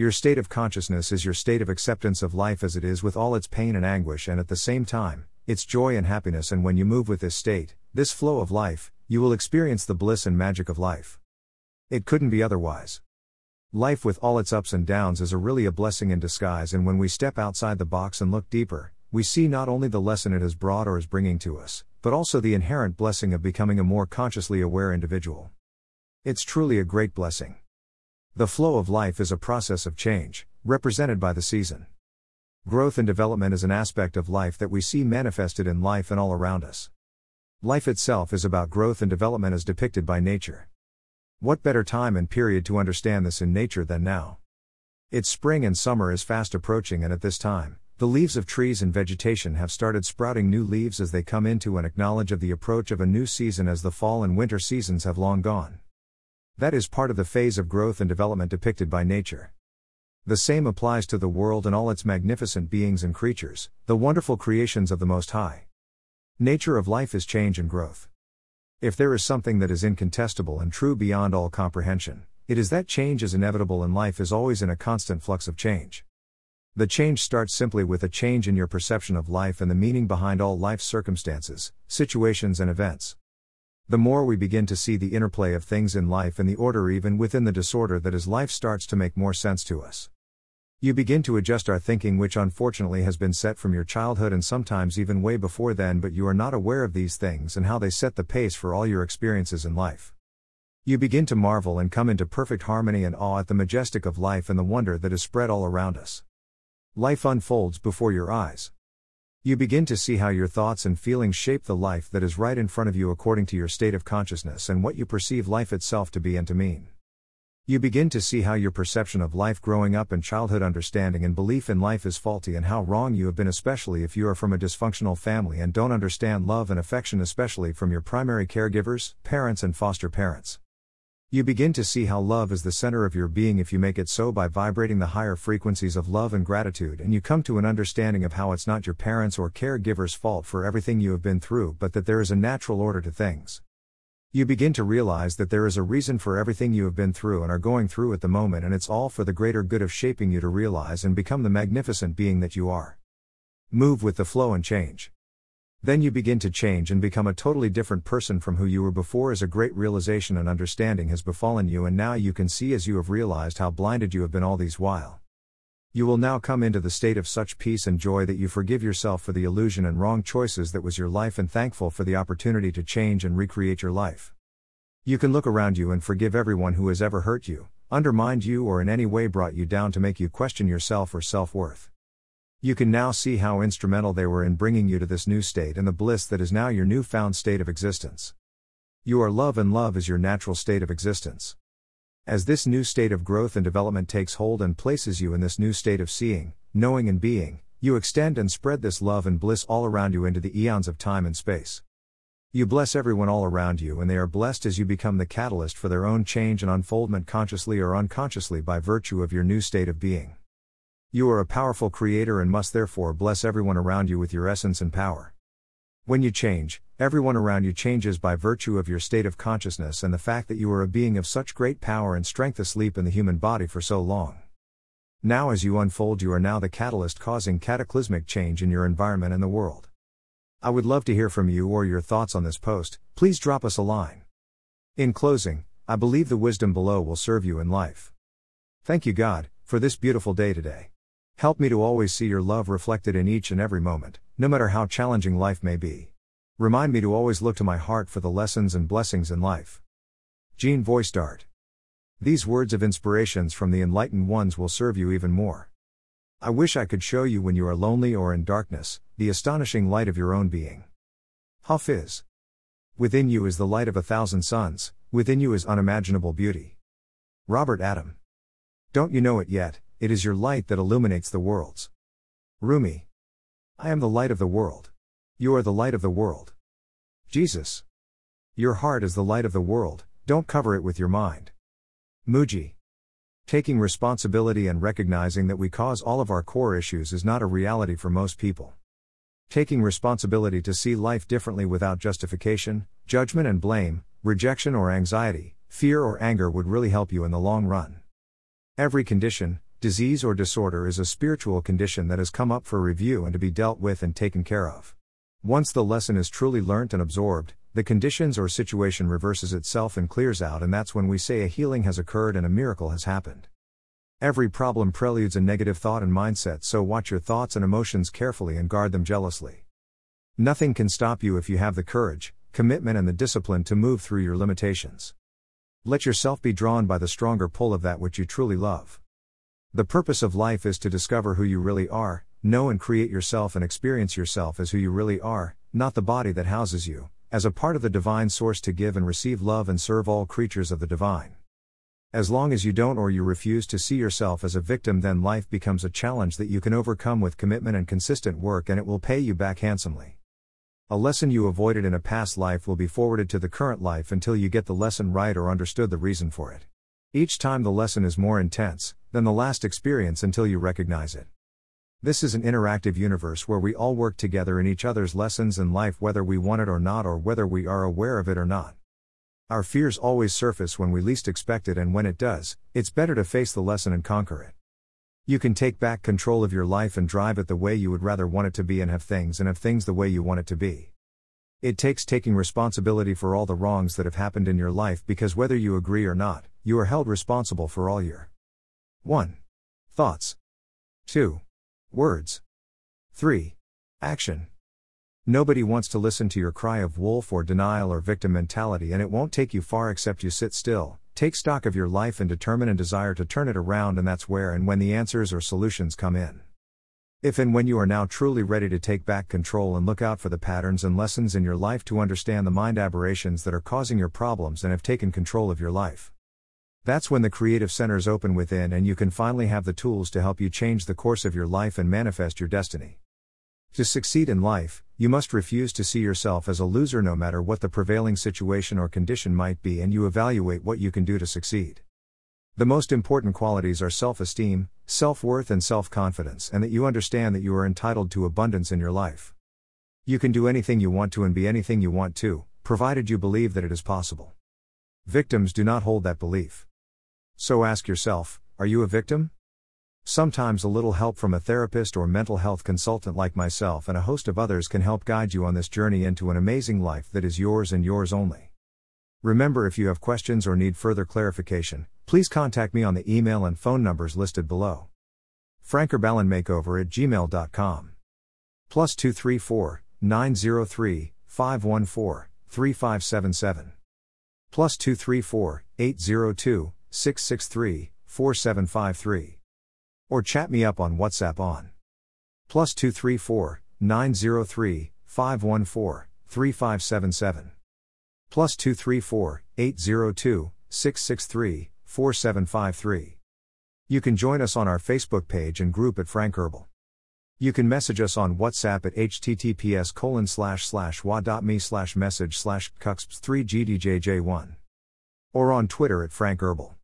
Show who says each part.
Speaker 1: Your state of consciousness is your state of acceptance of life as it is with all its pain and anguish, and at the same time, its joy and happiness. And when you move with this state, this flow of life, you will experience the bliss and magic of life. It couldn't be otherwise. Life with all its ups and downs is a really a blessing in disguise, and when we step outside the box and look deeper, we see not only the lesson it has brought or is bringing to us, but also the inherent blessing of becoming a more consciously aware individual. It's truly a great blessing. The flow of life is a process of change, represented by the season. Growth and development is an aspect of life that we see manifested in life and all around us. Life itself is about growth and development as depicted by nature. What better time and period to understand this in nature than now? It's spring and summer is fast approaching, and at this time, the leaves of trees and vegetation have started sprouting new leaves as they come into and acknowledge of the approach of a new season as the fall and winter seasons have long gone. That is part of the phase of growth and development depicted by nature. The same applies to the world and all its magnificent beings and creatures, the wonderful creations of the Most High. Nature of life is change and growth. If there is something that is incontestable and true beyond all comprehension, it is that change is inevitable and life is always in a constant flux of change. The change starts simply with a change in your perception of life and the meaning behind all life's circumstances, situations, and events. The more we begin to see the interplay of things in life and the order even within the disorder that is life starts to make more sense to us. You begin to adjust our thinking, which unfortunately has been set from your childhood and sometimes even way before then, but you are not aware of these things and how they set the pace for all your experiences in life. You begin to marvel and come into perfect harmony and awe at the majestic of life and the wonder that is spread all around us. Life unfolds before your eyes. You begin to see how your thoughts and feelings shape the life that is right in front of you according to your state of consciousness and what you perceive life itself to be and to mean. You begin to see how your perception of life growing up and childhood understanding and belief in life is faulty and how wrong you have been, especially if you are from a dysfunctional family and don't understand love and affection, especially from your primary caregivers, parents, and foster parents. You begin to see how love is the center of your being if you make it so by vibrating the higher frequencies of love and gratitude, and you come to an understanding of how it's not your parents' or caregivers' fault for everything you have been through, but that there is a natural order to things. You begin to realize that there is a reason for everything you have been through and are going through at the moment, and it's all for the greater good of shaping you to realize and become the magnificent being that you are. Move with the flow and change. Then you begin to change and become a totally different person from who you were before as a great realization and understanding has befallen you, and now you can see as you have realized how blinded you have been all these while. You will now come into the state of such peace and joy that you forgive yourself for the illusion and wrong choices that was your life and thankful for the opportunity to change and recreate your life. You can look around you and forgive everyone who has ever hurt you, undermined you, or in any way brought you down to make you question yourself or self worth. You can now see how instrumental they were in bringing you to this new state and the bliss that is now your newfound state of existence. You are love, and love is your natural state of existence. As this new state of growth and development takes hold and places you in this new state of seeing, knowing, and being, you extend and spread this love and bliss all around you into the eons of time and space. You bless everyone all around you, and they are blessed as you become the catalyst for their own change and unfoldment consciously or unconsciously by virtue of your new state of being. You are a powerful creator and must therefore bless everyone around you with your essence and power. When you change, everyone around you changes by virtue of your state of consciousness and the fact that you are a being of such great power and strength asleep in the human body for so long. Now, as you unfold, you are now the catalyst causing cataclysmic change in your environment and the world. I would love to hear from you or your thoughts on this post, please drop us a line. In closing, I believe the wisdom below will serve you in life. Thank you, God, for this beautiful day today. Help me to always see your love reflected in each and every moment, no matter how challenging life may be. Remind me to always look to my heart for the lessons and blessings in life. Jean Voice Dart. These words of inspirations from the enlightened ones will serve you even more. I wish I could show you when you are lonely or in darkness, the astonishing light of your own being. Hafiz. Within you is the light of a thousand suns, within you is unimaginable beauty. Robert Adam. Don't you know it yet, it is your light that illuminates the worlds. Rumi. I am the light of the world. You are the light of the world. Jesus. Your heart is the light of the world, don't cover it with your mind. Mooji. Taking responsibility and recognizing that we cause all of our core issues is not a reality for most people. Taking responsibility to see life differently without justification, judgment, and blame, rejection or anxiety, fear or anger would really help you in the long run. Every condition, disease, or disorder is a spiritual condition that has come up for review and to be dealt with and taken care of. Once the lesson is truly learnt and absorbed, the conditions or situation reverses itself and clears out, and that's when we say a healing has occurred and a miracle has happened. Every problem preludes a negative thought and mindset, so watch your thoughts and emotions carefully and guard them jealously. Nothing can stop you if you have the courage, commitment, and the discipline to move through your limitations. Let yourself be drawn by the stronger pull of that which you truly love. The purpose of life is to discover who you really are, know and create yourself and experience yourself as who you really are, not the body that houses you, as a part of the divine source to give and receive love and serve all creatures of the divine. As long as you don't or you refuse to see yourself as a victim, then life becomes a challenge that you can overcome with commitment and consistent work, and it will pay you back handsomely. A lesson you avoided in a past life will be forwarded to the current life until you get the lesson right or understood the reason for it. Each time the lesson is more intense than the last experience until you recognize it. This is an interactive universe where we all work together in each other's lessons in life, whether we want it or not, or whether we are aware of it or not. Our fears always surface when we least expect it, and when it does, it's better to face the lesson and conquer it. You can take back control of your life and drive it the way you would rather want it to be, and have things and have things the way you want it to be. It takes taking responsibility for all the wrongs that have happened in your life because whether you agree or not, you are held responsible for all your 1. Thoughts. 2. Words. 3. Action. Nobody wants to listen to your cry of wolf or denial or victim mentality, and it won't take you far except you sit still, take stock of your life, and determine and desire to turn it around, and that's where and when the answers or solutions come in. If and when you are now truly ready to take back control and look out for the patterns and lessons in your life to understand the mind aberrations that are causing your problems and have taken control of your life. That's when the creative centers open within and you can finally have the tools to help you change the course of your life and manifest your destiny. To succeed in life, you must refuse to see yourself as a loser no matter what the prevailing situation or condition might be, and you evaluate what you can do to succeed. The most important qualities are self esteem, self worth, and self confidence, and that you understand that you are entitled to abundance in your life. You can do anything you want to and be anything you want to, provided you believe that it is possible. Victims do not hold that belief. So ask yourself are you a victim? Sometimes a little help from a therapist or mental health consultant like myself and a host of others can help guide you on this journey into an amazing life that is yours and yours only. Remember, if you have questions or need further clarification, please contact me on the email and phone numbers listed below. frankerballenmakeover at gmail.com. Plus 234 903 514 3577. Plus 234 802 663 4753. Or chat me up on WhatsApp on plus 234 903 514 3577. Plus 234 802 663 4753. You can join us on our Facebook page and group at Frank Herbal. You can message us on WhatsApp at https colon slash slash wa.me slash message slash cuxps3gdjj1. Or on Twitter at Frank Herbal.